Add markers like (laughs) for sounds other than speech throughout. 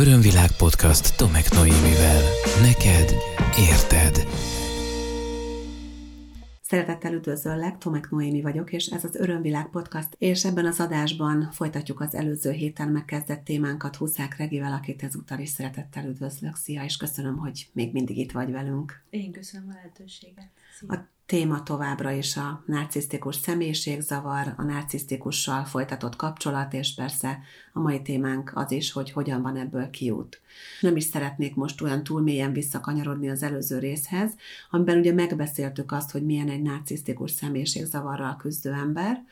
Örömvilág podcast Tomek Noémivel. Neked érted. Szeretettel üdvözöllek, Tomek Noémi vagyok, és ez az Örömvilág podcast, és ebben az adásban folytatjuk az előző héten megkezdett témánkat Huszák Regivel, akit ezúttal is szeretettel üdvözlök. Szia, és köszönöm, hogy még mindig itt vagy velünk. Én köszönöm a lehetőséget. Szia. A téma továbbra is a narcisztikus személyiségzavar, a narcisztikussal folytatott kapcsolat, és persze a mai témánk az is, hogy hogyan van ebből kiút. Nem is szeretnék most olyan túl mélyen visszakanyarodni az előző részhez, amiben ugye megbeszéltük azt, hogy milyen egy narcisztikus személyiségzavarral küzdő ember,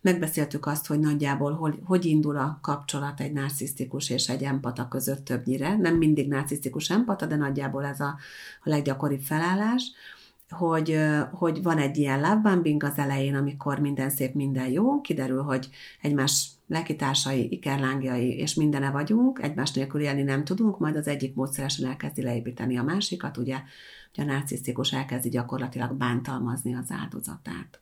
megbeszéltük azt, hogy nagyjából hogy, hogy indul a kapcsolat egy narcisztikus és egy empata között többnyire. Nem mindig narcisztikus empata, de nagyjából ez a, a leggyakoribb felállás hogy, hogy van egy ilyen love bombing az elején, amikor minden szép, minden jó, kiderül, hogy egymás lelkitársai, ikerlángjai és mindene vagyunk, egymás nélkül élni nem tudunk, majd az egyik módszeresen elkezdi leépíteni a másikat, ugye, ugye a narcisztikus elkezdi gyakorlatilag bántalmazni az áldozatát.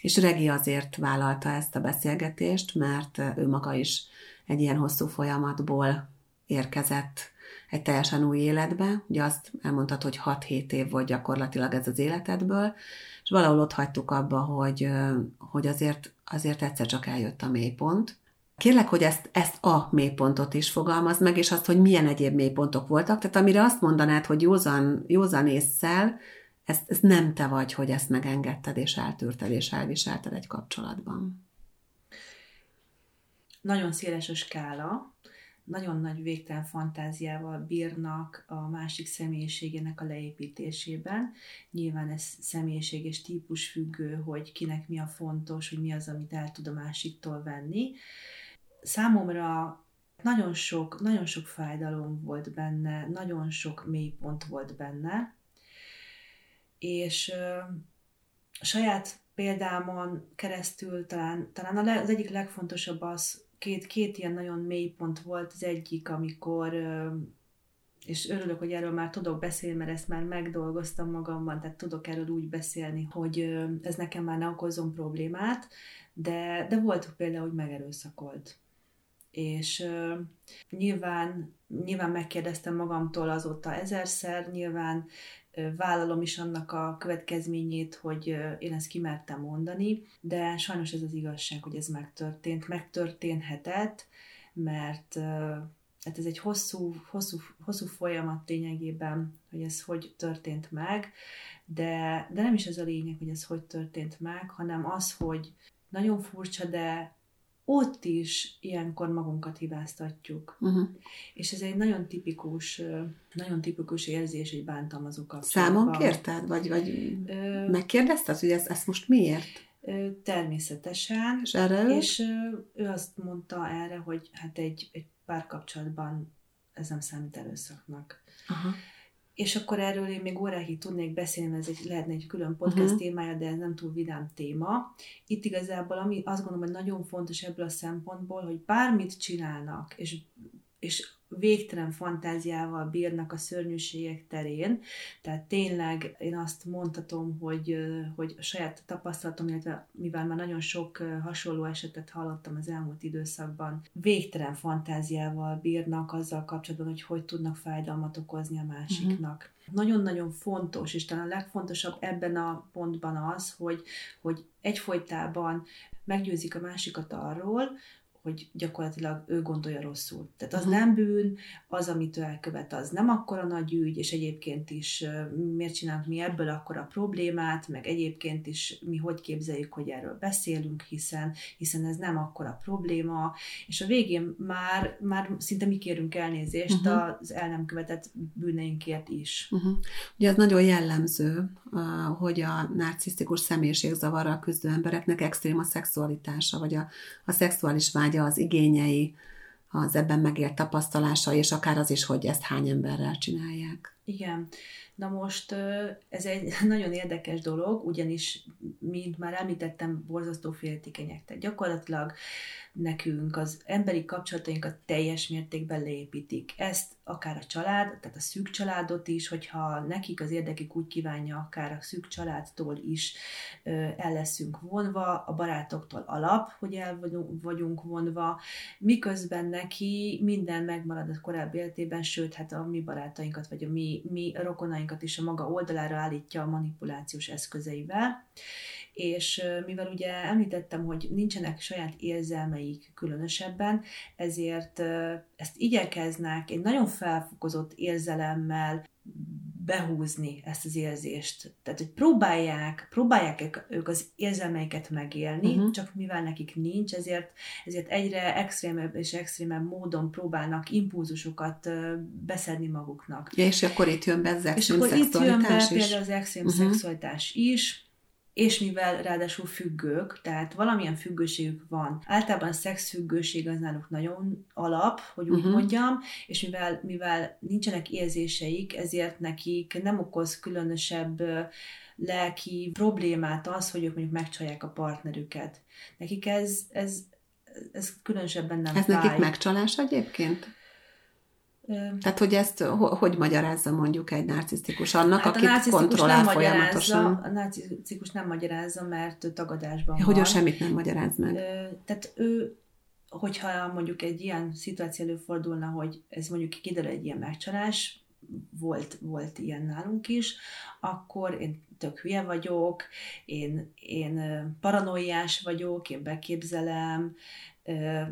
És Regi azért vállalta ezt a beszélgetést, mert ő maga is egy ilyen hosszú folyamatból érkezett egy teljesen új életbe. Ugye azt elmondtad, hogy 6-7 év volt gyakorlatilag ez az életedből, és valahol ott hagytuk abba, hogy, hogy azért, azért egyszer csak eljött a mélypont. Kérlek, hogy ezt, ezt a mélypontot is fogalmaz meg, és azt, hogy milyen egyéb mélypontok voltak. Tehát amire azt mondanád, hogy józan, józan észszel, ez, ez nem te vagy, hogy ezt megengedted, és eltűrted, és elviselted egy kapcsolatban. Nagyon széles a skála, nagyon nagy végtelen fantáziával bírnak a másik személyiségének a leépítésében. Nyilván ez személyiség és típus függő, hogy kinek mi a fontos, hogy mi az, amit el tud a másiktól venni. Számomra nagyon sok, nagyon sok fájdalom volt benne, nagyon sok mélypont volt benne, és a saját példámon keresztül talán, talán az egyik legfontosabb az, két, két ilyen nagyon mély pont volt. Az egyik, amikor és örülök, hogy erről már tudok beszélni, mert ezt már megdolgoztam magamban, tehát tudok erről úgy beszélni, hogy ez nekem már ne okozzon problémát, de, de volt például, hogy megerőszakolt. És uh, nyilván, nyilván megkérdeztem magamtól azóta ezerszer, nyilván vállalom is annak a következményét, hogy én ezt kimertem mondani, de sajnos ez az igazság, hogy ez megtörtént, megtörténhetett, mert hát ez egy hosszú, hosszú, hosszú folyamat lényegében, hogy ez hogy történt meg, de, de nem is ez a lényeg, hogy ez hogy történt meg, hanem az, hogy nagyon furcsa, de ott is ilyenkor magunkat hibáztatjuk. Uh-huh. És ez egy nagyon tipikus, nagyon tipikus érzés egy bántalmazó kapcsolatban. Számon kérted? Vagy, vagy Ö... megkérdezted, hogy ezt, ezt most miért? Természetesen. És erre ő? És ő azt mondta erre, hogy hát egy, egy párkapcsolatban ez nem számít erőszaknak. Uh-huh és akkor erről én még órákig tudnék beszélni, ez egy, lehetne egy külön podcast uh-huh. témája, de ez nem túl vidám téma. Itt igazából ami azt gondolom, hogy nagyon fontos ebből a szempontból, hogy bármit csinálnak, és, és végtelen fantáziával bírnak a szörnyűségek terén. Tehát tényleg én azt mondhatom, hogy, hogy a saját tapasztalatom, illetve mivel már nagyon sok hasonló esetet hallottam az elmúlt időszakban, végtelen fantáziával bírnak azzal kapcsolatban, hogy hogy tudnak fájdalmat okozni a másiknak. Uh-huh. Nagyon-nagyon fontos, és talán a legfontosabb ebben a pontban az, hogy, hogy egyfolytában meggyőzik a másikat arról, hogy gyakorlatilag ő gondolja rosszul. Tehát az uh-huh. nem bűn, az, amit ő elkövet, az nem akkora nagy ügy, és egyébként is miért csinálunk mi ebből akkor a problémát, meg egyébként is mi hogy képzeljük, hogy erről beszélünk, hiszen, hiszen ez nem akkora probléma, és a végén már, már szinte mi kérünk elnézést uh-huh. az el nem követett bűneinkért is. Uh-huh. Ugye ez nagyon jellemző, hogy a narcisztikus személyiségzavarral küzdő embereknek extrém a szexualitása, vagy a, a szexuális vágy vágya, az igényei, az ebben megért tapasztalása, és akár az is, hogy ezt hány emberrel csinálják. Igen. Na most ez egy (laughs) nagyon érdekes dolog, ugyanis, mint már említettem, borzasztó féltékenyek. Tehát gyakorlatilag nekünk az emberi kapcsolatainkat teljes mértékben leépítik. Ezt akár a család, tehát a szűk családot is, hogyha nekik az érdekük úgy kívánja, akár a szűk családtól is el leszünk vonva, a barátoktól alap, hogy el vagyunk vonva, miközben neki minden megmarad a korábbi életében, sőt, hát a mi barátainkat, vagy a mi, mi rokonainkat is a maga oldalára állítja a manipulációs eszközeivel és mivel ugye említettem, hogy nincsenek saját érzelmeik különösebben, ezért ezt igyekeznek egy nagyon felfokozott érzelemmel behúzni ezt az érzést. Tehát, hogy próbálják, próbálják ők az érzelmeiket megélni, uh-huh. csak mivel nekik nincs, ezért, ezért egyre extrémebb és extrémebb módon próbálnak impulzusokat beszedni maguknak. Ja, és akkor itt jön be az extrém És akkor itt jön be például az extrém uh-huh. szexualitás is, és mivel ráadásul függők, tehát valamilyen függőségük van. Általában a szexfüggőség az náluk nagyon alap, hogy úgy uh-huh. mondjam, és mivel, mivel nincsenek érzéseik, ezért nekik nem okoz különösebb lelki problémát az, hogy ők mondjuk megcsalják a partnerüket. Nekik ez, ez, ez különösebben nem Ez fáj. nekik megcsalás egyébként? Tehát, hogy ezt hogy magyarázza mondjuk egy narcisztikus annak, hát akit kontrollál nem folyamatosan? A narcisztikus nem magyarázza, mert tagadásban ja, van. Hogy ő semmit nem magyaráz meg. Tehát ő, hogyha mondjuk egy ilyen szituáció előfordulna, hogy ez mondjuk kiderül egy ilyen megcsalás, volt, volt ilyen nálunk is, akkor én tök hülye vagyok, én, én paranoiás vagyok, én beképzelem,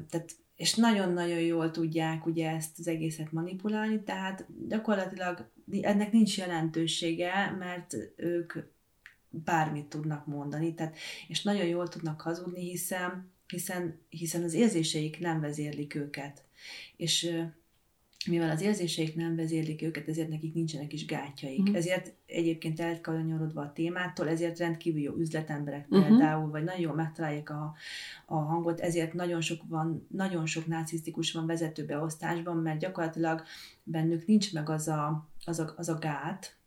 tehát és nagyon-nagyon jól tudják ugye ezt az egészet manipulálni, tehát gyakorlatilag ennek nincs jelentősége, mert ők bármit tudnak mondani, tehát, és nagyon jól tudnak hazudni, hiszen, hiszen, hiszen az érzéseik nem vezérlik őket. És mivel az érzéseik nem vezérlik őket, ezért nekik nincsenek is gátjaik. Uh-huh. Ezért egyébként elkanyarodva a témától, ezért rendkívül jó üzletemberek uh-huh. például, vagy nagyon jól megtalálják a, a hangot, ezért nagyon sok van, nagyon sok narcisztikus van vezetőbeosztásban, mert gyakorlatilag bennük nincs meg az a, az a, az a gát,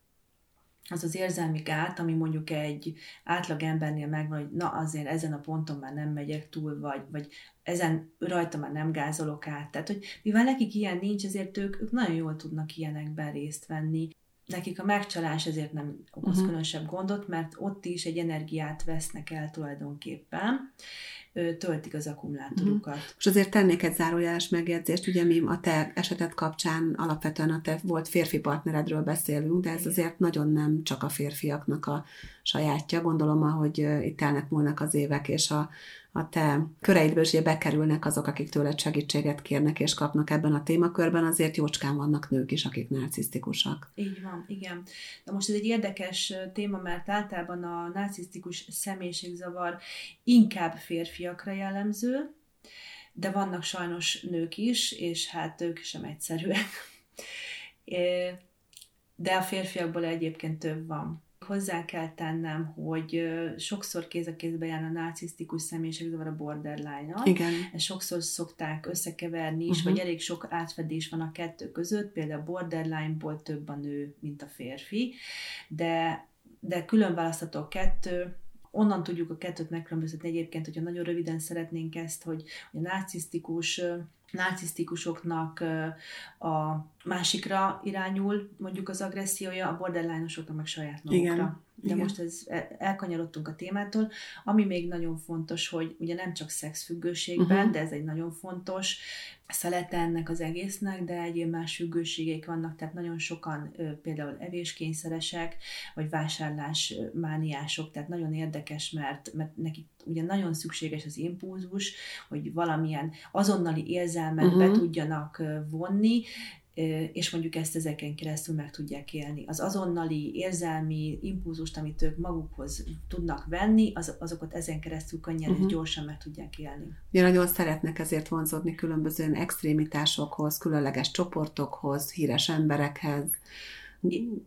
az az érzelmi gát, ami mondjuk egy átlag embernél megvan, hogy na azért ezen a ponton már nem megyek túl, vagy, vagy ezen rajta már nem gázolok át. Tehát, hogy mivel nekik ilyen nincs, ezért ők, ők nagyon jól tudnak ilyenekben részt venni. Nekik a megcsalás ezért nem okoz uh-huh. különösebb gondot, mert ott is egy energiát vesznek el tulajdonképpen töltik az akkumulátorukat. Uh-huh. És azért tennék egy zárójeles megjegyzést, ugye mi a te esetet kapcsán alapvetően a te volt férfi partneredről beszélünk, de ez Igen. azért nagyon nem csak a férfiaknak a sajátja. Gondolom, ahogy itt telnek múlnak az évek, és a a te köreidből is bekerülnek azok, akik tőled segítséget kérnek és kapnak ebben a témakörben, azért jócskán vannak nők is, akik narcisztikusak. Így van, igen. De most ez egy érdekes téma, mert általában a narcisztikus személyiségzavar inkább férfiakra jellemző, de vannak sajnos nők is, és hát ők sem egyszerűek. (laughs) De a férfiakból egyébként több van. Hozzá kell tennem, hogy sokszor kéz a kézbe jár a narcisztikus személyiségzavar a borderline Igen. Ezt sokszor szokták összekeverni is, uh-huh. vagy elég sok átfedés van a kettő között, például a borderline-ból több a nő, mint a férfi, de, de külön választható a kettő, onnan tudjuk a kettőt megkülönböztetni egyébként, hogyha nagyon röviden szeretnénk ezt, hogy a narcisztikus narcisztikusoknak a másikra irányul mondjuk az agressziója, a borderline-osoknak meg saját magukra. Igen. De Igen. most ez, elkanyarodtunk a témától. Ami még nagyon fontos, hogy ugye nem csak szexfüggőségben, uh-huh. de ez egy nagyon fontos szelete ennek az egésznek, de egyéb más függőségek vannak, tehát nagyon sokan például evéskényszeresek, vagy vásárlás mániások, tehát nagyon érdekes, mert, mert nekik ugye nagyon szükséges az impulzus, hogy valamilyen azonnali érzelmet uh-huh. be tudjanak vonni, és mondjuk ezt ezeken keresztül meg tudják élni. Az azonnali érzelmi impulzust, amit ők magukhoz tudnak venni, az, azokat ezen keresztül könnyen uh-huh. és gyorsan meg tudják élni. Ja, nagyon szeretnek ezért vonzódni különböző extrémitásokhoz, különleges csoportokhoz, híres emberekhez,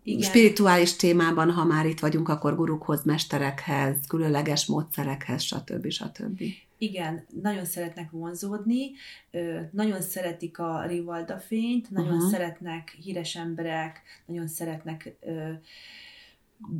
Igen. spirituális témában, ha már itt vagyunk, akkor gurukhoz, mesterekhez, különleges módszerekhez, stb. stb. Igen, nagyon szeretnek vonzódni, nagyon szeretik a Rivalda fényt, nagyon uh-huh. szeretnek híres emberek, nagyon szeretnek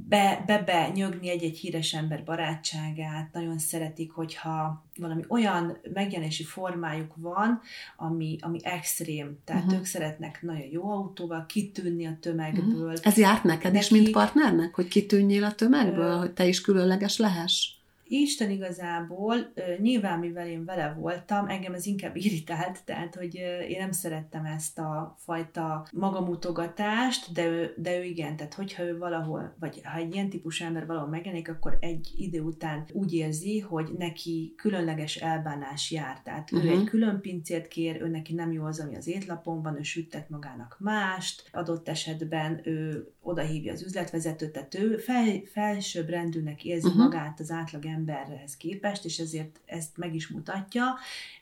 be, be, be nyögni egy-egy híres ember barátságát, nagyon szeretik, hogyha valami olyan megjelenési formájuk van, ami, ami extrém. Tehát uh-huh. ők szeretnek nagyon jó autóval kitűnni a tömegből. Uh-huh. Ez járt neked Neki, is, mint partnernek, hogy kitűnjél a tömegből, uh, hogy te is különleges lehess? Isten igazából, nyilván mivel én vele voltam, engem ez inkább (laughs) irritált, tehát hogy én nem szerettem ezt a fajta magamutogatást, de ő, de ő igen, tehát hogyha ő valahol, vagy ha egy ilyen típusú ember valahol megjelenik, akkor egy idő után úgy érzi, hogy neki különleges elbánás jár. Tehát uh-huh. ő egy mhm. külön pincét kér, ő neki nem jó az, ami az étlapon van, ő süttet magának mást, adott esetben ő odahívja az üzletvezetőt, tehát ő fel, felsőbb rendűnek érzi uh-huh. magát az átlag emberhez képest, és ezért ezt meg is mutatja,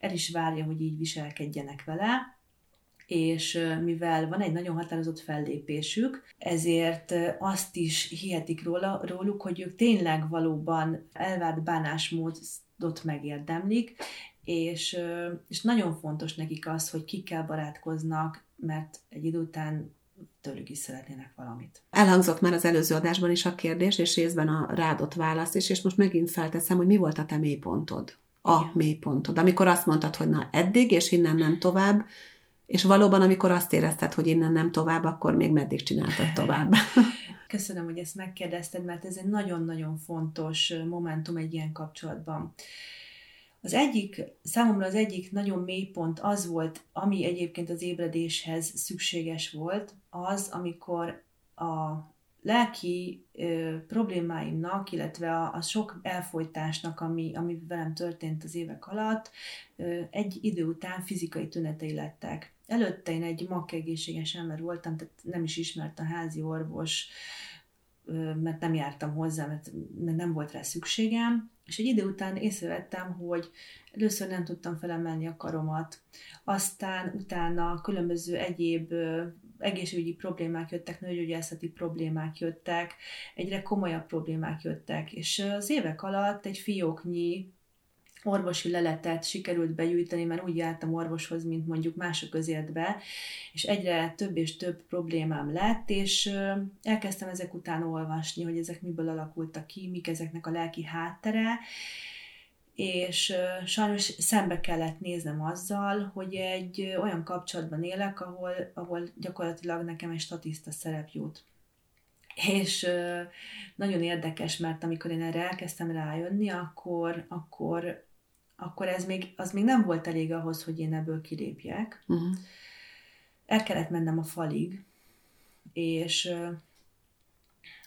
el is várja, hogy így viselkedjenek vele, és mivel van egy nagyon határozott fellépésük, ezért azt is hihetik róla, róluk, hogy ők tényleg valóban elvárt bánásmódot megérdemlik, és, és nagyon fontos nekik az, hogy kikkel barátkoznak, mert egy idő után tőlük is szeretnének valamit. Elhangzott már az előző adásban is a kérdés, és részben a rádott válasz is, és most megint felteszem, hogy mi volt a te mélypontod? A Igen. mélypontod. Amikor azt mondtad, hogy na eddig, és innen nem tovább, és valóban, amikor azt érezted, hogy innen nem tovább, akkor még meddig csináltad tovább? (laughs) Köszönöm, hogy ezt megkérdezted, mert ez egy nagyon-nagyon fontos momentum egy ilyen kapcsolatban. Az egyik, számomra az egyik nagyon mély pont az volt, ami egyébként az ébredéshez szükséges volt, az, amikor a lelki ö, problémáimnak, illetve a, a sok elfolytásnak, ami, ami velem történt az évek alatt, ö, egy idő után fizikai tünetei lettek. Előtte én egy makkegészséges ember voltam, tehát nem is ismert a házi orvos, ö, mert nem jártam hozzá, mert, mert nem volt rá szükségem, és egy idő után észrevettem, hogy először nem tudtam felemelni a karomat, aztán utána különböző egyéb egészségügyi problémák jöttek, nőgyógyászati problémák jöttek, egyre komolyabb problémák jöttek, és az évek alatt egy fióknyi orvosi leletet sikerült begyűjteni, mert úgy jártam orvoshoz, mint mondjuk mások közért be, és egyre több és több problémám lett, és elkezdtem ezek után olvasni, hogy ezek miből alakultak ki, mik ezeknek a lelki háttere, és sajnos szembe kellett néznem azzal, hogy egy olyan kapcsolatban élek, ahol, ahol gyakorlatilag nekem egy statiszta szerep jut. És nagyon érdekes, mert amikor én erre elkezdtem rájönni, akkor, akkor akkor ez még, az még nem volt elég ahhoz, hogy én ebből kilépjek. Uh-huh. El kellett mennem a falig, és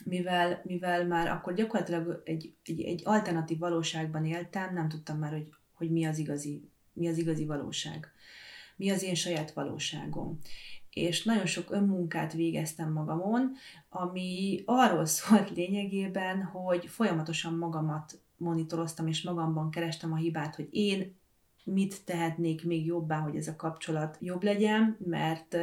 mivel, mivel már akkor gyakorlatilag egy, egy, egy alternatív valóságban éltem, nem tudtam már, hogy, hogy mi, az igazi, mi az igazi valóság. Mi az én saját valóságom. És nagyon sok önmunkát végeztem magamon, ami arról (laughs) szólt lényegében, hogy folyamatosan magamat monitoroztam, és magamban kerestem a hibát, hogy én mit tehetnék még jobbá, hogy ez a kapcsolat jobb legyen, mert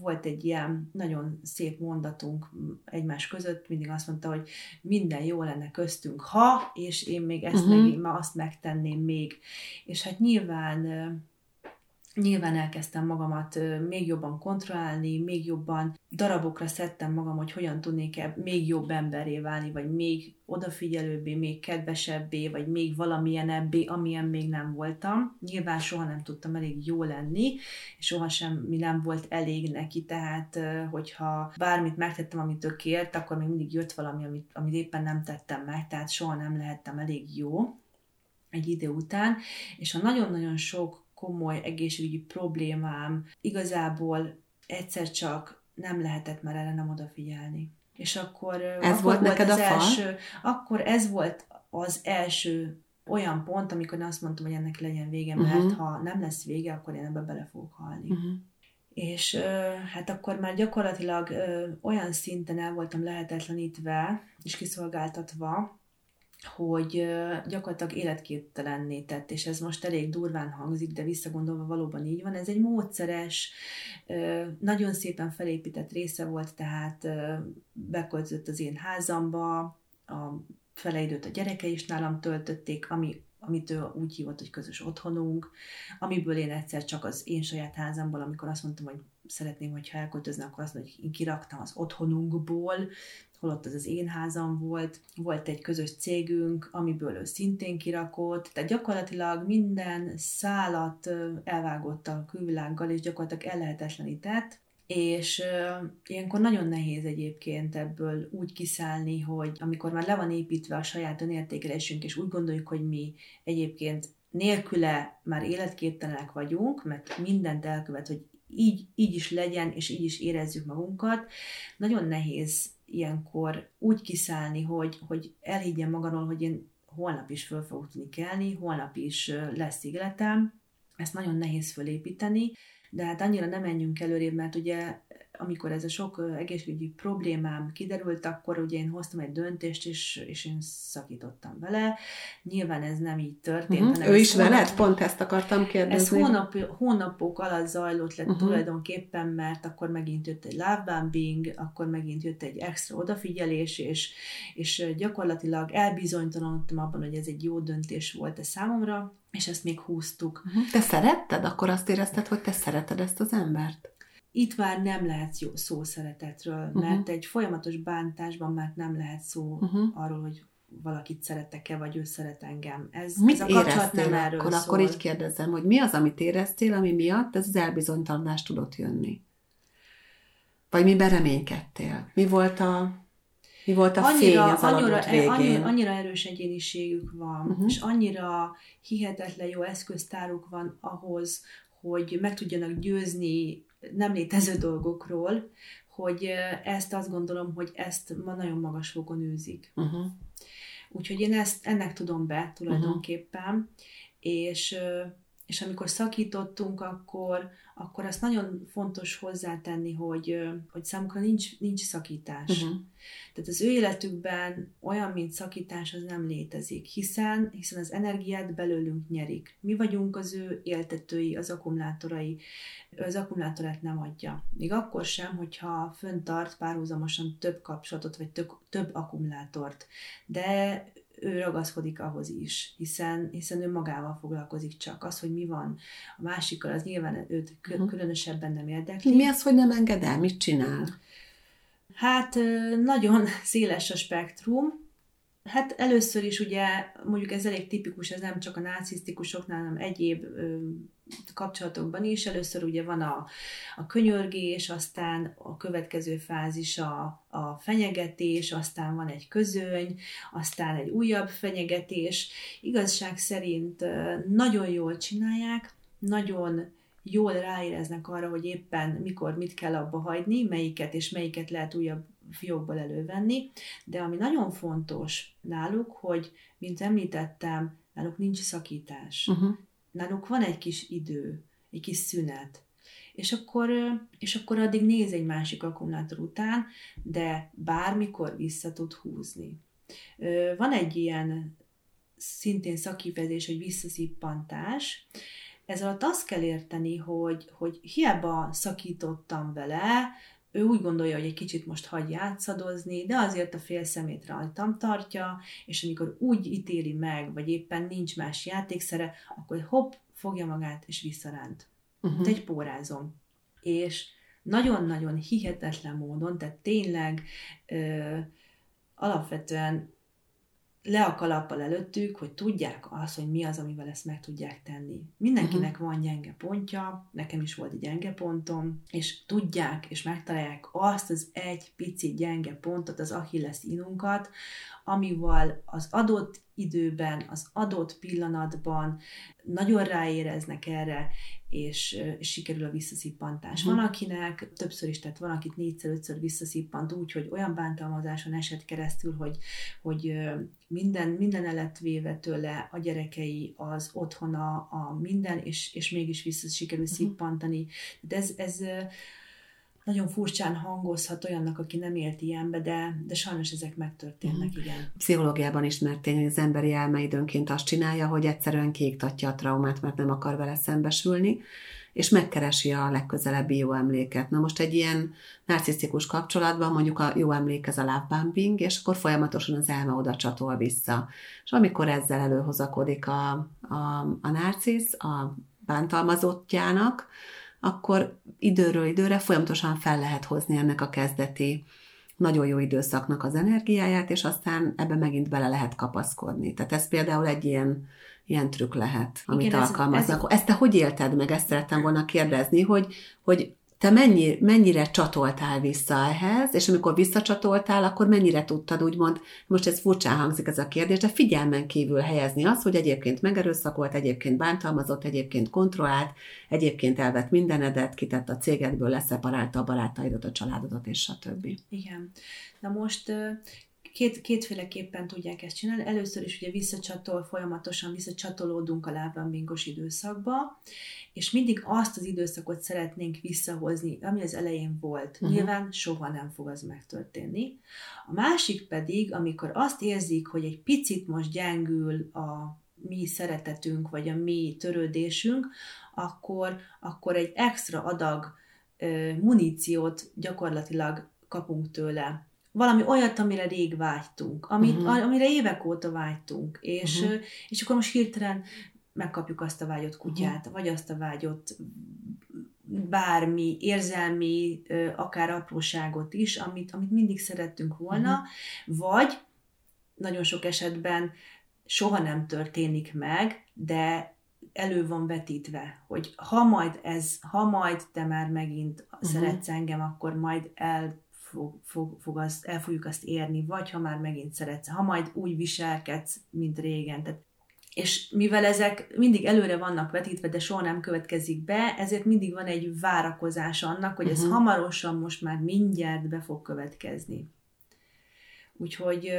volt egy ilyen nagyon szép mondatunk egymás között, mindig azt mondta, hogy minden jó lenne köztünk, ha, és én még ezt uh-huh. meg, ma azt megtenném még. És hát nyilván Nyilván elkezdtem magamat még jobban kontrollálni, még jobban darabokra szedtem magam, hogy hogyan tudnék -e még jobb emberé válni, vagy még odafigyelőbbé, még kedvesebbé, vagy még valamilyen ebbé, amilyen még nem voltam. Nyilván soha nem tudtam elég jó lenni, és soha semmi nem volt elég neki, tehát hogyha bármit megtettem, amit ő kért, akkor még mindig jött valami, amit, amit éppen nem tettem meg, tehát soha nem lehettem elég jó egy idő után, és ha nagyon-nagyon sok komoly egészségügyi problémám, igazából egyszer csak nem lehetett már erre nem odafigyelni. És akkor, ez akkor volt neked az a fal? első, akkor ez volt az első olyan pont, amikor azt mondtam, hogy ennek legyen vége, mert uh-huh. ha nem lesz vége, akkor én ebbe bele fogok halni. Uh-huh. És hát akkor már gyakorlatilag olyan szinten el voltam lehetetlenítve és kiszolgáltatva, hogy gyakorlatilag életképtelenné tett, és ez most elég durván hangzik, de visszagondolva valóban így van. Ez egy módszeres, nagyon szépen felépített része volt, tehát beköltözött az én házamba, a fele időt a gyerekei is nálam töltötték, ami amit ő úgy hívott, hogy közös otthonunk, amiből én egyszer csak az én saját házamból, amikor azt mondtam, hogy szeretném, hogyha elköltözne, akkor azt mondom, hogy én kiraktam az otthonunkból, holott az az én házam volt, volt egy közös cégünk, amiből ő szintén kirakott, tehát gyakorlatilag minden szálat elvágott a külvilággal, és gyakorlatilag ellehetetlenített, és uh, ilyenkor nagyon nehéz egyébként ebből úgy kiszállni, hogy amikor már le van építve a saját önértékelésünk, és úgy gondoljuk, hogy mi egyébként nélküle már életképtelenek vagyunk, mert mindent elkövet, hogy így, így is legyen, és így is érezzük magunkat, nagyon nehéz ilyenkor úgy kiszállni, hogy, hogy elhiggyen magamról, hogy én holnap is föl fogok tudni kelni, holnap is lesz életem, ezt nagyon nehéz fölépíteni, de hát annyira nem menjünk előrébb, mert ugye amikor ez a sok egészségügyi problémám kiderült, akkor ugye én hoztam egy döntést, és, és én szakítottam vele. Nyilván ez nem így történt. Uh-huh. Ő is veled? Pont ezt akartam kérdezni. Ez hónap, hónapok alatt zajlott le uh-huh. tulajdonképpen, mert akkor megint jött egy love bombing, akkor megint jött egy extra odafigyelés, és, és gyakorlatilag elbizonytalanodtam abban, hogy ez egy jó döntés volt a számomra, és ezt még húztuk. Uh-huh. Te szeretted? Akkor azt érezted, hogy te szereted ezt az embert? Itt már nem lehet jó szó szeretetről, uh-huh. mert egy folyamatos bántásban már nem lehet szó uh-huh. arról, hogy valakit szeretek-e, vagy ő szeret engem. Ez, Mit ez a kapcsolat nem erről akkor, szól. akkor így kérdezem, hogy mi az, amit éreztél, ami miatt ez az elbizonytalanás tudott jönni? Vagy miben reménykedtél? Mi volt a mi volt a annyira, fény az annyira, végén? Annyira, annyira erős egyéniségük van, uh-huh. és annyira hihetetlen jó eszköztáruk van ahhoz, hogy meg tudjanak győzni nem létező dolgokról, hogy ezt azt gondolom, hogy ezt ma nagyon magas fokon űzik. Uh-huh. Úgyhogy én ezt ennek tudom be tulajdonképpen, uh-huh. és és amikor szakítottunk, akkor, akkor azt nagyon fontos hozzátenni, hogy, hogy számukra nincs, nincs szakítás. Uh-huh. Tehát az ő életükben olyan, mint szakítás, az nem létezik, hiszen, hiszen az energiát belőlünk nyerik. Mi vagyunk az ő éltetői, az akkumulátorai, az akkumulátorát nem adja. Még akkor sem, hogyha föntart párhuzamosan több kapcsolatot, vagy több, több akkumulátort. De ő ragaszkodik ahhoz is, hiszen, hiszen ő magával foglalkozik csak. Az, hogy mi van a másikkal, az nyilván őt uh-huh. különösebben nem érdekli. Mi az, hogy nem enged el? Mit csinál? Hát nagyon (laughs) széles a spektrum, Hát először is ugye, mondjuk ez elég tipikus, ez nem csak a narcisztikusoknál, hanem egyéb ö, kapcsolatokban is. Először ugye van a, a könyörgés, aztán a következő fázis a, a fenyegetés, aztán van egy közöny, aztán egy újabb fenyegetés. Igazság szerint nagyon jól csinálják, nagyon jól ráéreznek arra, hogy éppen mikor mit kell abba hagyni, melyiket és melyiket lehet újabb fiókból elővenni, de ami nagyon fontos náluk, hogy, mint említettem, náluk nincs szakítás. Uh-huh. Náluk van egy kis idő, egy kis szünet. És akkor, és akkor addig néz egy másik akkumulátor után, de bármikor vissza tud húzni. Van egy ilyen szintén szakifejezés, hogy visszaszippantás. Ez alatt azt kell érteni, hogy, hogy hiába szakítottam vele, ő úgy gondolja, hogy egy kicsit most hagy játszadozni, de azért a fél szemét rajtam tartja, és amikor úgy ítéli meg, vagy éppen nincs más játékszere, akkor hopp, fogja magát, és visszaránt. Uh-huh. egy pórázom. És nagyon-nagyon hihetetlen módon, tehát tényleg ö, alapvetően le a kalappal előttük, hogy tudják azt, hogy mi az, amivel ezt meg tudják tenni. Mindenkinek uh-huh. van gyenge pontja, nekem is volt egy gyenge pontom, és tudják és megtalálják azt az egy pici gyenge pontot, az Achilles inunkat, amivel az adott időben, az adott pillanatban nagyon ráéreznek erre, és, és sikerül a visszaszippantás. Uh-huh. Van akinek többször is, tehát van, akit négyszer-ötször visszaszippant úgy, hogy olyan bántalmazáson esett keresztül, hogy, hogy minden, minden elett véve tőle a gyerekei, az otthona, a minden, és, és mégis vissza sikerül uh-huh. szippantani. De ez, ez nagyon furcsán hangozhat olyannak, aki nem élt ilyenbe, de, de sajnos ezek megtörténnek, mm. igen. Pszichológiában ismert tény, hogy az emberi elme időnként azt csinálja, hogy egyszerűen kiiktatja a traumát, mert nem akar vele szembesülni, és megkeresi a legközelebbi jó emléket. Na most egy ilyen narcisztikus kapcsolatban mondjuk a jó emlék ez a love bombing, és akkor folyamatosan az elme oda csatol vissza. És amikor ezzel előhozakodik a, a, a narcisz, a bántalmazottjának, akkor időről időre folyamatosan fel lehet hozni ennek a kezdeti nagyon jó időszaknak az energiáját, és aztán ebbe megint bele lehet kapaszkodni. Tehát ez például egy ilyen, ilyen trükk lehet, amit Igen, alkalmaznak. Ez, ez... Ezt te hogy élted meg? Ezt szerettem volna kérdezni, hogy, hogy te mennyi, mennyire csatoltál vissza ehhez, és amikor visszacsatoltál, akkor mennyire tudtad úgymond, most ez furcsán hangzik ez a kérdés, de figyelmen kívül helyezni az, hogy egyébként megerőszakolt, egyébként bántalmazott, egyébként kontrollált, egyébként elvett mindenedet, kitett a cégedből, leszeparálta a barátaidat, a családodat, és stb. Igen. Na most két, kétféleképpen tudják ezt csinálni. Először is ugye visszacsatol, folyamatosan visszacsatolódunk a lábambingos időszakba, és mindig azt az időszakot szeretnénk visszahozni, ami az elején volt. Uh-huh. Nyilván soha nem fog az megtörténni. A másik pedig, amikor azt érzik, hogy egy picit most gyengül a mi szeretetünk, vagy a mi törődésünk, akkor, akkor egy extra adag muníciót gyakorlatilag kapunk tőle valami olyat, amire rég vágytunk, amit, uh-huh. amire évek óta vágytunk, és, uh-huh. és akkor most hirtelen megkapjuk azt a vágyott kutyát, uh-huh. vagy azt a vágyott bármi érzelmi, akár apróságot is, amit, amit mindig szerettünk volna, uh-huh. vagy nagyon sok esetben soha nem történik meg, de elő van vetítve, hogy ha majd ez, ha majd te már megint uh-huh. szeretsz engem, akkor majd el fog, fog, fog azt, el fogjuk azt érni, vagy ha már megint szeretsz, ha majd úgy viselkedsz, mint régen. Tehát és mivel ezek mindig előre vannak vetítve, de soha nem következik be, ezért mindig van egy várakozás annak, hogy ez uh-huh. hamarosan most már mindjárt be fog következni. Úgyhogy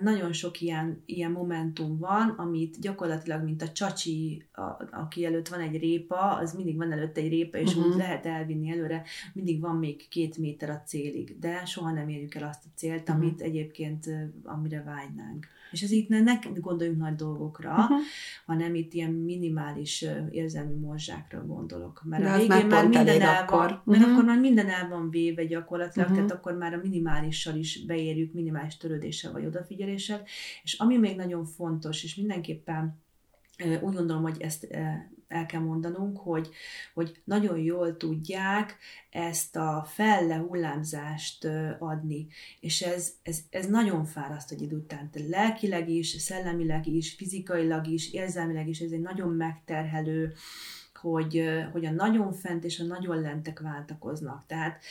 nagyon sok ilyen, ilyen momentum van, amit gyakorlatilag, mint a csacsi, a, aki előtt van egy répa, az mindig van előtt egy répa, és uh-huh. úgy lehet elvinni előre, mindig van még két méter a célig, de soha nem érjük el azt a célt, uh-huh. amit egyébként, amire vágynánk. És ez itt ne, ne gondoljunk nagy dolgokra, uh-huh. hanem itt ilyen minimális érzelmi morzsákra gondolok. Mert De a végén már, már minden el van, akkor. mert uh-huh. akkor már minden el van véve gyakorlatilag, uh-huh. tehát akkor már a minimáliссal is beérjük, minimális törődéssel vagy odafigyeléssel. És ami még nagyon fontos, és mindenképpen úgy gondolom, hogy ezt el kell mondanunk, hogy, hogy nagyon jól tudják ezt a felle hullámzást adni, és ez, ez, ez nagyon fáraszt egy idő után. Tehát lelkileg is, szellemileg is, fizikailag is, érzelmileg is, ez egy nagyon megterhelő, hogy, hogy a nagyon fent és a nagyon lentek váltakoznak. Tehát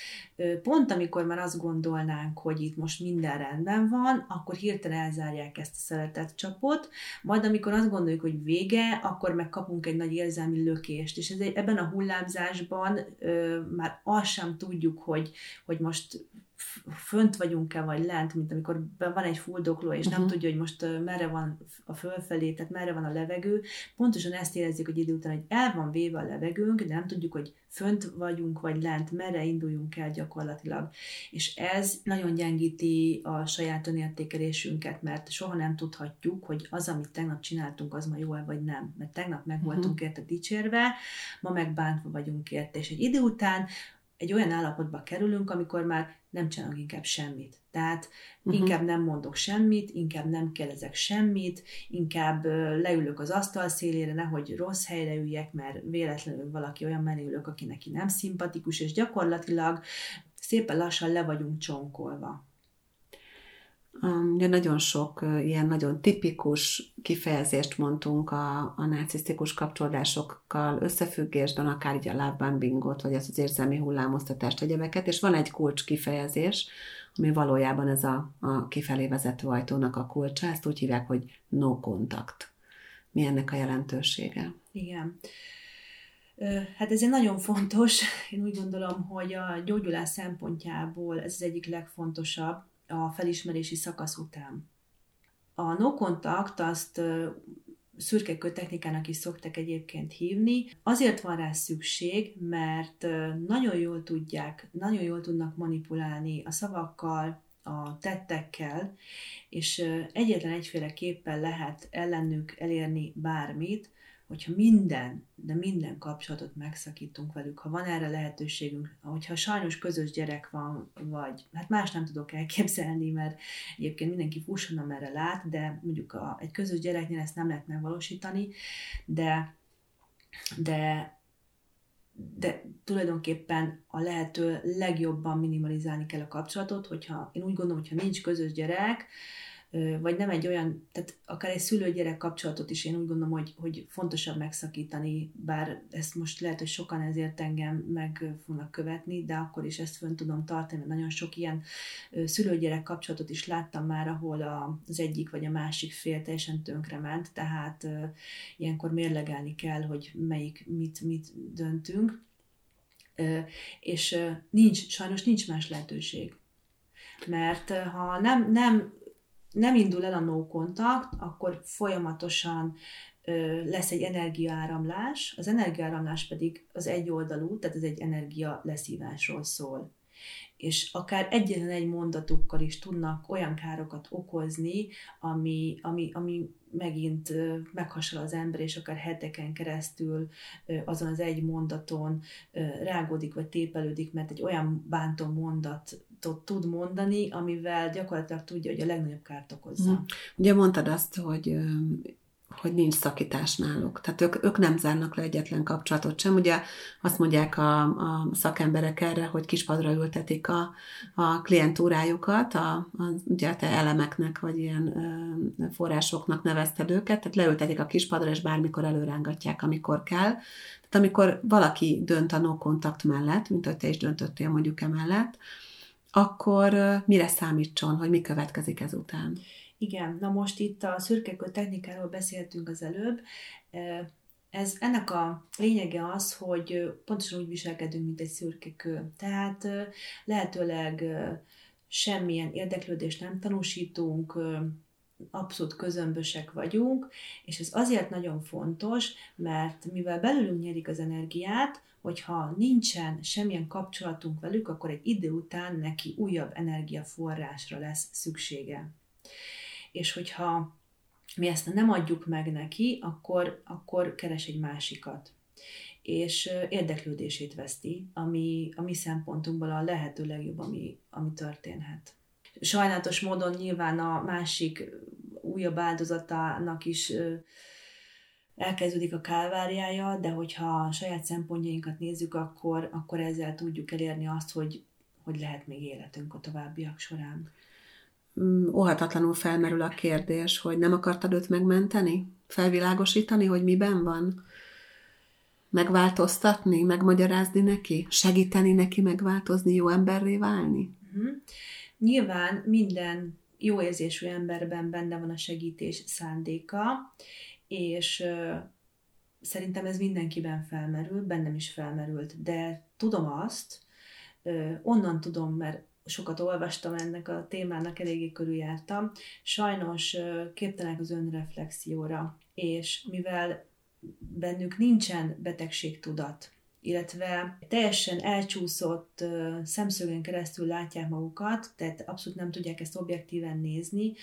pont amikor már azt gondolnánk, hogy itt most minden rendben van, akkor hirtelen elzárják ezt a szeretett csapot, majd amikor azt gondoljuk, hogy vége, akkor megkapunk egy nagy érzelmi lökést, és ez egy, ebben a hullámzásban ö, már azt sem tudjuk, hogy, hogy most fönt vagyunk-e, vagy lent, mint amikor van egy fuldokló, és uh-huh. nem tudja, hogy most merre van a fölfelé, tehát merre van a levegő. Pontosan ezt érezzük, hogy idő után, hogy el van véve a levegőnk, de nem tudjuk, hogy fönt vagyunk, vagy lent, merre induljunk el gyakorlatilag. És ez nagyon gyengíti a saját önértékelésünket, mert soha nem tudhatjuk, hogy az, amit tegnap csináltunk, az ma jó-e, vagy nem. Mert tegnap meg voltunk uh-huh. érte dicsérve, ma meg bántva vagyunk érte. És egy idő után egy olyan állapotba kerülünk, amikor már nem csinálok inkább semmit. Tehát uh-huh. inkább nem mondok semmit, inkább nem kérdezek semmit, inkább leülök az asztal szélére, nehogy rossz helyre üljek, mert véletlenül valaki olyan mellé ülök, aki neki nem szimpatikus, és gyakorlatilag szépen lassan le vagyunk csonkolva. Ugye nagyon sok ilyen nagyon tipikus kifejezést mondtunk a, a narcisztikus kapcsolódásokkal összefüggésben, akár így a love vagy az, az érzelmi hullámoztatást, egyebeket, és van egy kulcs kifejezés, ami valójában ez a, a kifelé vezető ajtónak a kulcsa, ezt úgy hívják, hogy no contact. Mi ennek a jelentősége? Igen. Hát ez egy nagyon fontos, én úgy gondolom, hogy a gyógyulás szempontjából ez az egyik legfontosabb, a felismerési szakasz után. A no contact azt szürkekő technikának is szoktak egyébként hívni. Azért van rá szükség, mert nagyon jól tudják, nagyon jól tudnak manipulálni a szavakkal, a tettekkel, és egyetlen egyféle képpel lehet ellenük elérni bármit, hogyha minden, de minden kapcsolatot megszakítunk velük, ha van erre lehetőségünk, hogyha sajnos közös gyerek van, vagy hát más nem tudok elképzelni, mert egyébként mindenki fusson, amerre lát, de mondjuk a, egy közös gyereknél ezt nem lehet megvalósítani, de, de de tulajdonképpen a lehető legjobban minimalizálni kell a kapcsolatot, hogyha én úgy gondolom, hogyha nincs közös gyerek, vagy nem egy olyan, tehát akár egy szülő-gyerek kapcsolatot is én úgy gondolom, hogy, hogy fontosabb megszakítani, bár ezt most lehet, hogy sokan ezért engem meg fognak követni, de akkor is ezt fönn tudom tartani, mert nagyon sok ilyen szülő-gyerek kapcsolatot is láttam már, ahol az egyik vagy a másik fél teljesen tönkrement, tehát ilyenkor mérlegelni kell, hogy melyik mit, mit döntünk, és nincs, sajnos nincs más lehetőség. Mert ha nem, nem nem indul el a no contact, akkor folyamatosan lesz egy energiaáramlás, az energiaáramlás pedig az egy oldalú, tehát ez egy energia leszívásról szól. És akár egyetlen egy mondatukkal is tudnak olyan károkat okozni, ami, ami, ami megint meghasal az ember, és akár heteken keresztül azon az egy mondaton rágódik, vagy tépelődik, mert egy olyan bántó mondat tud mondani, amivel gyakorlatilag tudja, hogy a legnagyobb kárt okozza. Mm. Ugye mondtad azt, hogy hogy nincs szakítás náluk. Tehát ők, ők nem zárnak le egyetlen kapcsolatot sem. Ugye azt mondják a, a szakemberek erre, hogy kispadra ültetik a, a klientúrájukat, a, a, ugye te elemeknek, vagy ilyen ö, forrásoknak nevezted őket, tehát leültetik a kispadra, és bármikor előrángatják, amikor kell. Tehát amikor valaki dönt a no kontakt mellett, mint hogy te is döntöttél mondjuk emellett, akkor mire számítson, hogy mi következik ezután? Igen, na most itt a szürkekő technikáról beszéltünk az előbb. Ez, ennek a lényege az, hogy pontosan úgy viselkedünk, mint egy szürkekő. Tehát lehetőleg semmilyen érdeklődést nem tanúsítunk, abszolút közömbösek vagyunk, és ez azért nagyon fontos, mert mivel belülünk nyerik az energiát, hogyha nincsen semmilyen kapcsolatunk velük, akkor egy idő után neki újabb energiaforrásra lesz szüksége. És hogyha mi ezt nem adjuk meg neki, akkor, akkor keres egy másikat és érdeklődését veszti, ami a mi szempontunkból a lehető legjobb, ami, ami történhet. Sajnálatos módon nyilván a másik újabb áldozatának is elkezdődik a kálváriája, de hogyha a saját szempontjainkat nézzük, akkor, akkor ezzel tudjuk elérni azt, hogy, hogy lehet még életünk a továbbiak során. Mm, óhatatlanul felmerül a kérdés, hogy nem akartad őt megmenteni? Felvilágosítani, hogy miben van? Megváltoztatni, megmagyarázni neki? Segíteni neki megváltozni, jó emberré válni? Uh-huh. Nyilván minden jó érzésű emberben benne van a segítés szándéka, és szerintem ez mindenkiben felmerül, bennem is felmerült, de tudom azt, onnan tudom, mert sokat olvastam ennek a témának, eléggé körüljártam, sajnos képtelenek az önreflexióra, és mivel bennük nincsen betegségtudat, illetve teljesen elcsúszott szemszögen keresztül látják magukat, tehát abszolút nem tudják ezt objektíven nézni,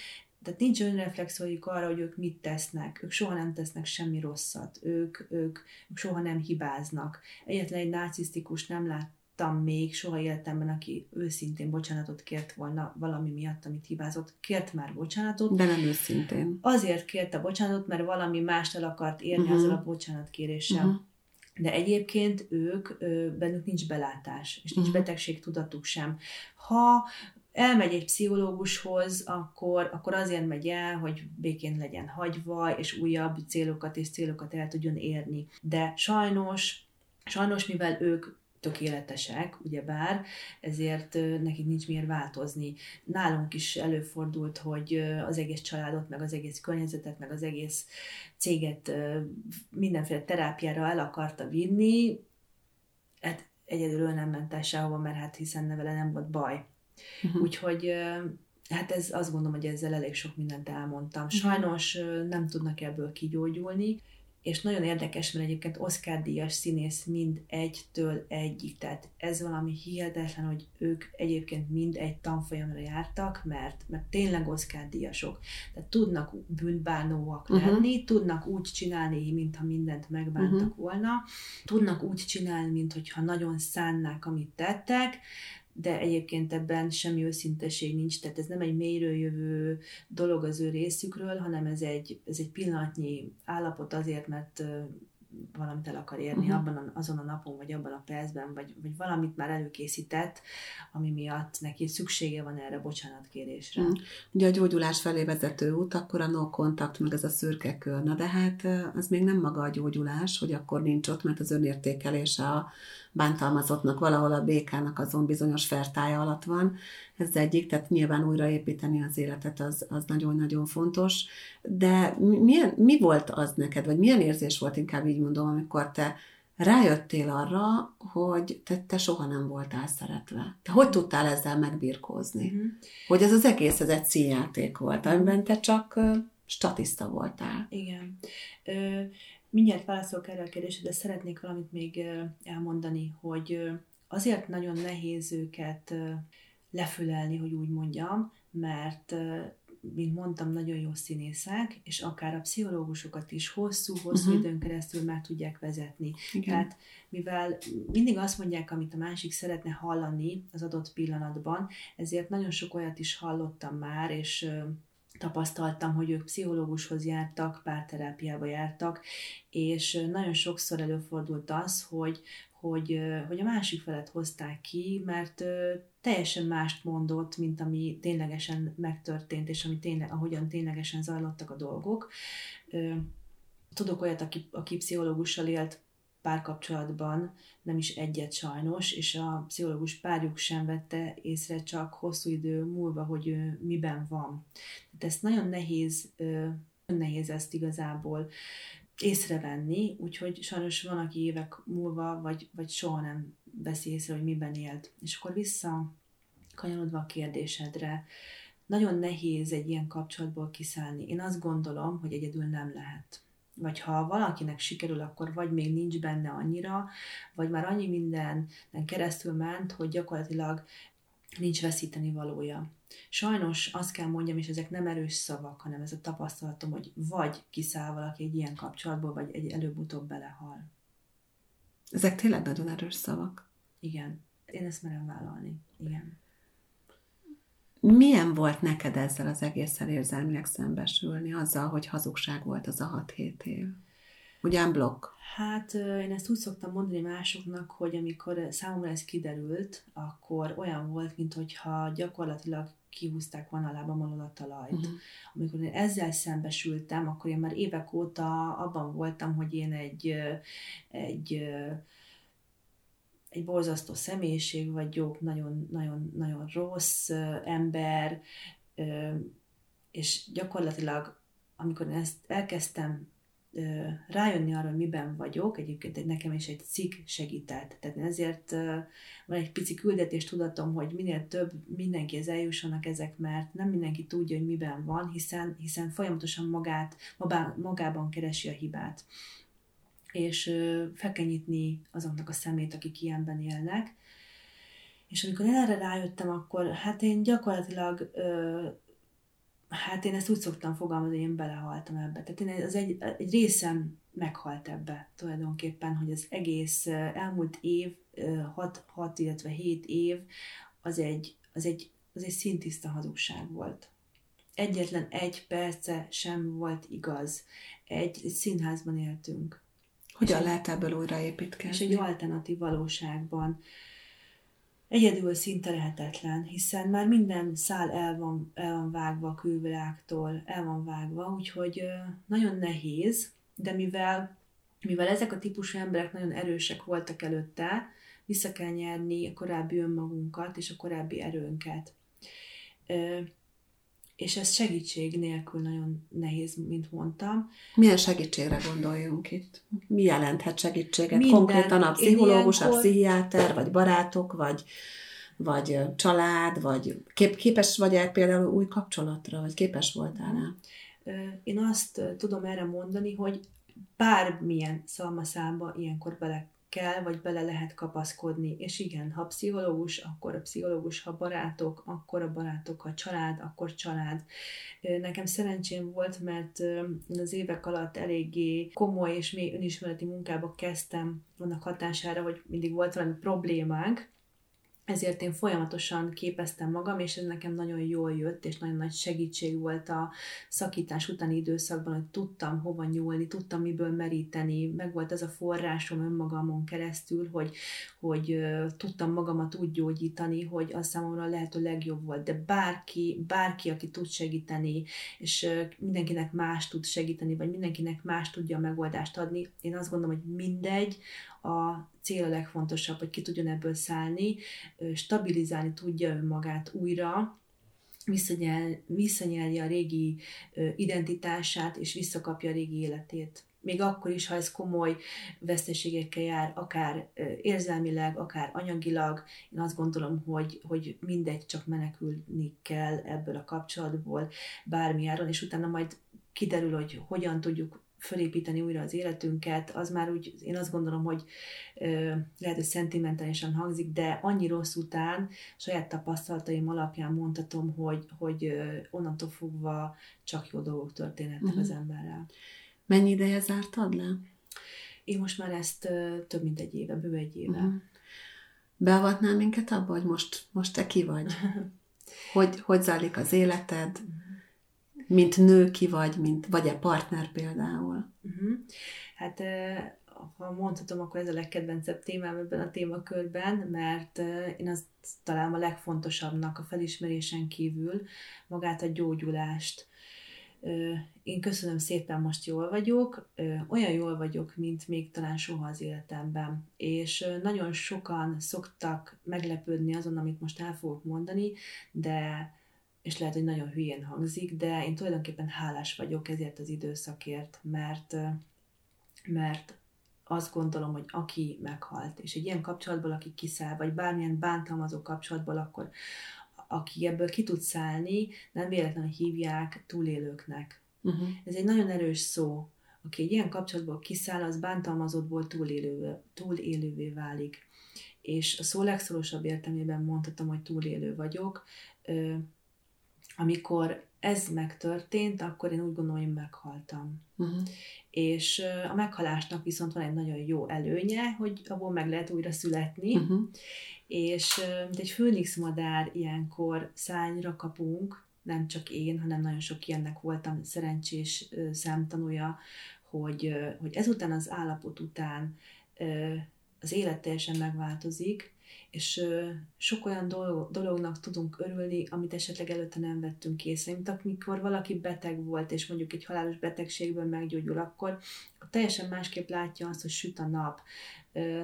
tehát nincs önreflexiójuk arra, hogy ők mit tesznek. Ők soha nem tesznek semmi rosszat. Ők, ők, ők soha nem hibáznak. Egyetlen egy narcisztikus nem láttam még soha életemben, aki őszintén bocsánatot kért volna valami miatt, amit hibázott. Kért már bocsánatot. De nem őszintén. Azért kérte bocsánatot, mert valami mást el akart érni uh-huh. azzal a bocsánatkéréssel. Uh-huh. De egyébként ők, bennük nincs belátás, és nincs uh-huh. betegségtudatuk sem. Ha elmegy egy pszichológushoz, akkor, akkor azért megy el, hogy békén legyen hagyva, és újabb célokat és célokat el tudjon érni. De sajnos, sajnos mivel ők tökéletesek, ugyebár, ezért nekik nincs miért változni. Nálunk is előfordult, hogy az egész családot, meg az egész környezetet, meg az egész céget mindenféle terápiára el akarta vinni, hát egyedül nem ment el sehova, mert hát hiszen vele nem volt baj. Uh-huh. Úgyhogy Hát ez azt gondolom, hogy ezzel elég sok mindent elmondtam. Sajnos nem tudnak ebből kigyógyulni, és nagyon érdekes, mert egyébként Oscar díjas színész mind egytől egyik, tehát ez valami hihetetlen, hogy ők egyébként mind egy tanfolyamra jártak, mert, mert tényleg Oscar díjasok. Tehát tudnak bűnbánóak uh-huh. lenni, tudnak úgy csinálni, mintha mindent megbántak uh-huh. volna, tudnak úgy csinálni, mintha nagyon szánnák, amit tettek, de egyébként ebben semmi őszinteség nincs, tehát ez nem egy mélyről jövő dolog az ő részükről, hanem ez egy, ez egy pillanatnyi állapot azért, mert valamit el akar érni uh-huh. abban a, azon a napon, vagy abban a percben, vagy, vagy valamit már előkészített, ami miatt neki szüksége van erre bocsánatkérésre. Uh-huh. Ugye a gyógyulás felé vezető út, akkor a no kontakt, meg ez a szürke kör. Na de hát az még nem maga a gyógyulás, hogy akkor nincs ott, mert az önértékelése a bántalmazottnak valahol a békának azon bizonyos fertája alatt van. Ez egyik, tehát nyilván újraépíteni az életet az, az nagyon-nagyon fontos. De milyen, mi volt az neked, vagy milyen érzés volt, inkább így mondom, amikor te rájöttél arra, hogy te, te soha nem voltál szeretve. Te hogy tudtál ezzel megbirkózni? Uh-huh. Hogy ez az egész, ez egy színjáték volt, amiben te csak statiszta voltál. Igen. Ö, mindjárt válaszolok erre a kérdésre, de szeretnék valamit még elmondani, hogy azért nagyon nehéz őket lefülelni, hogy úgy mondjam, mert mint mondtam, nagyon jó színészek, és akár a pszichológusokat is hosszú-hosszú uh-huh. időn keresztül meg tudják vezetni. Igen. Tehát mivel mindig azt mondják, amit a másik szeretne hallani az adott pillanatban, ezért nagyon sok olyat is hallottam már, és tapasztaltam, hogy ők pszichológushoz jártak, párterápiába jártak, és nagyon sokszor előfordult az, hogy, hogy, hogy a másik felet hozták ki, mert teljesen mást mondott, mint ami ténylegesen megtörtént, és ami tényleg, ahogyan ténylegesen zajlottak a dolgok. Tudok olyat, aki, aki pszichológussal élt párkapcsolatban, nem is egyet sajnos, és a pszichológus párjuk sem vette észre csak hosszú idő múlva, hogy ő miben van. Tehát ezt nagyon nehéz, nehéz ezt igazából észrevenni, úgyhogy sajnos van, aki évek múlva, vagy, vagy soha nem veszi észre, hogy miben élt. És akkor vissza kanyarodva a kérdésedre, nagyon nehéz egy ilyen kapcsolatból kiszállni. Én azt gondolom, hogy egyedül nem lehet vagy ha valakinek sikerül, akkor vagy még nincs benne annyira, vagy már annyi minden keresztül ment, hogy gyakorlatilag nincs veszíteni valója. Sajnos azt kell mondjam, és ezek nem erős szavak, hanem ez a tapasztalatom, hogy vagy kiszáll valaki egy ilyen kapcsolatból, vagy egy előbb-utóbb belehal. Ezek tényleg nagyon erős szavak. Igen. Én ezt merem vállalni. Igen. Milyen volt neked ezzel az egésszel érzelmileg szembesülni, azzal, hogy hazugság volt az a 6-7 év? Ugyan blokk? Hát én ezt úgy szoktam mondani másoknak, hogy amikor számomra ez kiderült, akkor olyan volt, mintha gyakorlatilag kihúzták volna a lábam alól a talajt. Uh-huh. Amikor én ezzel szembesültem, akkor én már évek óta abban voltam, hogy én egy, egy egy borzasztó személyiség vagyok, nagyon, nagyon, nagyon rossz ember, és gyakorlatilag, amikor ezt elkezdtem rájönni arra, hogy miben vagyok, egyébként nekem is egy cikk segített. Tehát ezért van egy pici küldetés tudatom, hogy minél több mindenkihez eljussanak ezek, mert nem mindenki tudja, hogy miben van, hiszen, hiszen folyamatosan magát, magában keresi a hibát és fel kell nyitni azoknak a szemét, akik ilyenben élnek. És amikor én erre rájöttem, akkor hát én gyakorlatilag, hát én ezt úgy szoktam fogalmazni, hogy én belehaltam ebbe. Tehát én az egy, egy részem meghalt ebbe tulajdonképpen, hogy az egész elmúlt év, 6, 6 illetve 7 év, az egy, az egy, az egy szintiszta hazugság volt. Egyetlen egy perce sem volt igaz. Egy, egy színházban éltünk hogyan lehet ebből újraépítkezni? És egy alternatív valóságban egyedül szinte lehetetlen, hiszen már minden szál el van, el van vágva a külvilágtól, el van vágva, úgyhogy nagyon nehéz, de mivel, mivel ezek a típusú emberek nagyon erősek voltak előtte, vissza kell nyerni a korábbi önmagunkat és a korábbi erőnket és ez segítség nélkül nagyon nehéz, mint mondtam. Milyen segítségre gondoljunk itt? Mi jelenthet segítséget? Minden, Konkrétan a pszichológus, ilyenkor... a pszichiáter, vagy barátok, vagy, vagy család, vagy kép, képes vagy-e például új kapcsolatra, vagy képes voltál-e? Én azt tudom erre mondani, hogy bármilyen szalmaszámba ilyenkor bele kell, vagy bele lehet kapaszkodni. És igen, ha pszichológus, akkor a pszichológus, ha barátok, akkor a barátok, ha család, akkor család. Nekem szerencsém volt, mert az évek alatt eléggé komoly és mély önismereti munkába kezdtem annak hatására, hogy mindig volt valami problémánk, ezért én folyamatosan képeztem magam, és ez nekem nagyon jól jött, és nagyon nagy segítség volt a szakítás utáni időszakban, hogy tudtam hova nyúlni, tudtam miből meríteni, meg volt ez a forrásom önmagamon keresztül, hogy, hogy tudtam magamat úgy gyógyítani, hogy az számomra lehető legjobb volt. De bárki, bárki, aki tud segíteni, és mindenkinek más tud segíteni, vagy mindenkinek más tudja a megoldást adni, én azt gondolom, hogy mindegy, a cél a legfontosabb, hogy ki tudjon ebből szállni, stabilizálni tudja önmagát újra, visszanyel, visszanyelje a régi identitását, és visszakapja a régi életét. Még akkor is, ha ez komoly veszteségekkel jár, akár érzelmileg, akár anyagilag, én azt gondolom, hogy, hogy mindegy, csak menekülni kell ebből a kapcsolatból bármi és utána majd kiderül, hogy hogyan tudjuk fölépíteni újra az életünket, az már úgy, én azt gondolom, hogy ö, lehet, hogy szentimentálisan hangzik, de annyi rossz után saját tapasztalataim alapján mondhatom, hogy, hogy ö, onnantól fogva csak jó dolgok történhetnek uh-huh. az emberrel. Mennyi ideje zártad le? Én most már ezt ö, több mint egy éve, bő egy éve. Uh-huh. Beavatnál minket abba, hogy most, most te ki vagy? (laughs) hogy, hogy zajlik az életed? Uh-huh mint nő ki vagy, mint vagy-e partner például? Uh-huh. Hát ha mondhatom, akkor ez a legkedvencebb témám ebben a témakörben, mert én azt talán a legfontosabbnak a felismerésen kívül magát a gyógyulást. Én köszönöm szépen, most jól vagyok, olyan jól vagyok, mint még talán soha az életemben. És nagyon sokan szoktak meglepődni azon, amit most el fogok mondani, de és lehet, hogy nagyon hülyén hangzik, de én tulajdonképpen hálás vagyok ezért az időszakért, mert, mert azt gondolom, hogy aki meghalt, és egy ilyen kapcsolatból, aki kiszáll, vagy bármilyen bántalmazó kapcsolatból, akkor aki ebből ki tud szállni, nem véletlenül hívják túlélőknek. Uh-huh. Ez egy nagyon erős szó. Aki egy ilyen kapcsolatból kiszáll, az bántalmazottból túlélő, túlélővé válik. És a szó legszorosabb értelmében mondhatom, hogy túlélő vagyok amikor ez megtörtént, akkor én úgy gondolom, hogy meghaltam. Uh-huh. És a meghalásnak viszont van egy nagyon jó előnye, hogy abból meg lehet újra születni, uh-huh. és mint egy főnix madár ilyenkor szányra kapunk, nem csak én, hanem nagyon sok ilyennek voltam szerencsés szemtanúja, hogy, hogy ezután az állapot után az élet teljesen megváltozik, és sok olyan dolog, dolognak tudunk örülni, amit esetleg előtte nem vettünk észre. Mint amikor valaki beteg volt, és mondjuk egy halálos betegségből meggyógyul, akkor teljesen másképp látja azt, hogy süt a nap.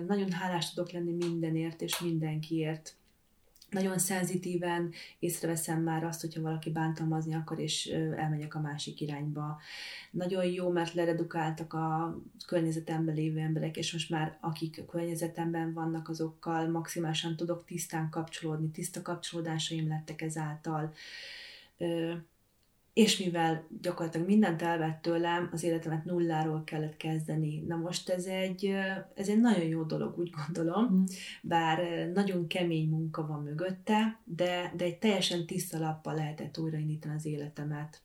Nagyon hálás tudok lenni mindenért és mindenkiért nagyon szenzitíven észreveszem már azt, hogyha valaki bántalmazni akar, és elmegyek a másik irányba. Nagyon jó, mert leredukáltak a környezetemben lévő emberek, és most már akik a környezetemben vannak, azokkal maximálisan tudok tisztán kapcsolódni, tiszta kapcsolódásaim lettek ezáltal és mivel gyakorlatilag mindent elvett tőlem, az életemet nulláról kellett kezdeni. Na most ez egy, ez egy nagyon jó dolog, úgy gondolom, mm. bár nagyon kemény munka van mögötte, de, de egy teljesen tiszta lappal lehetett újraindítani az életemet.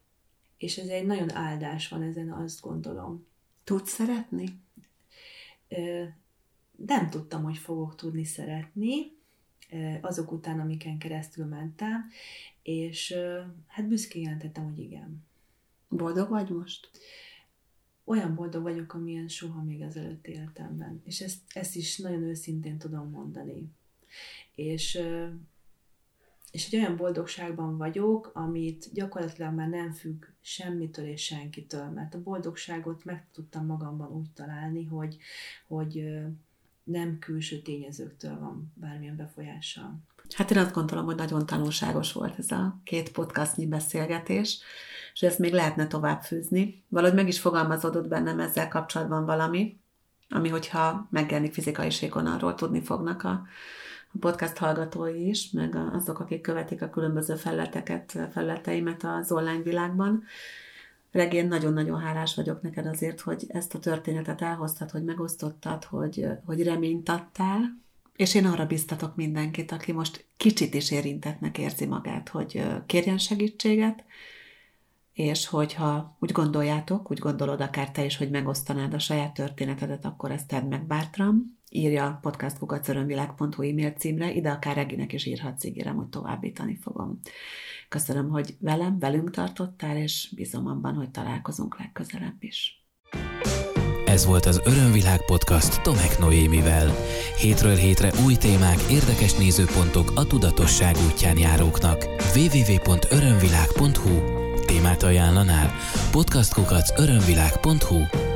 És ez egy nagyon áldás van ezen, azt gondolom. Tudsz szeretni? Nem tudtam, hogy fogok tudni szeretni, azok után, amiken keresztül mentem, és hát büszkén jelentettem, hogy igen. Boldog vagy most? Olyan boldog vagyok, amilyen soha még az előtt életemben. És ezt, ezt is nagyon őszintén tudom mondani. És, és egy olyan boldogságban vagyok, amit gyakorlatilag már nem függ semmitől és senkitől, mert a boldogságot meg tudtam magamban úgy találni, hogy, hogy nem külső tényezőktől van bármilyen befolyással. Hát én azt gondolom, hogy nagyon tanulságos volt ez a két podcastnyi beszélgetés, és ezt még lehetne tovább fűzni. Valahogy meg is fogalmazódott bennem ezzel kapcsolatban valami, ami hogyha megjelenik fizikai sékon, arról tudni fognak a a podcast hallgatói is, meg azok, akik követik a különböző felleteket, felleteimet az online világban. Regén, nagyon-nagyon hálás vagyok neked azért, hogy ezt a történetet elhoztad, hogy megosztottad, hogy, hogy reményt adtál, és én arra biztatok mindenkit, aki most kicsit is érintetnek érzi magát, hogy kérjen segítséget, és hogyha úgy gondoljátok, úgy gondolod akár te is, hogy megosztanád a saját történetedet, akkor ezt tedd meg bátran. Írja podcastkukacörönvilág.hu e-mail címre, ide akár Reginek is írhatsz, ígérem, hogy továbbítani fogom. Köszönöm, hogy velem, velünk tartottál, és bízom abban, hogy találkozunk legközelebb is. Ez volt az Örömvilág podcast Tomek Noémivel. Hétről hétre új témák, érdekes nézőpontok a tudatosság útján járóknak. www.örömvilág.hu Témát ajánlanál? podcastkukac örömvilág.hu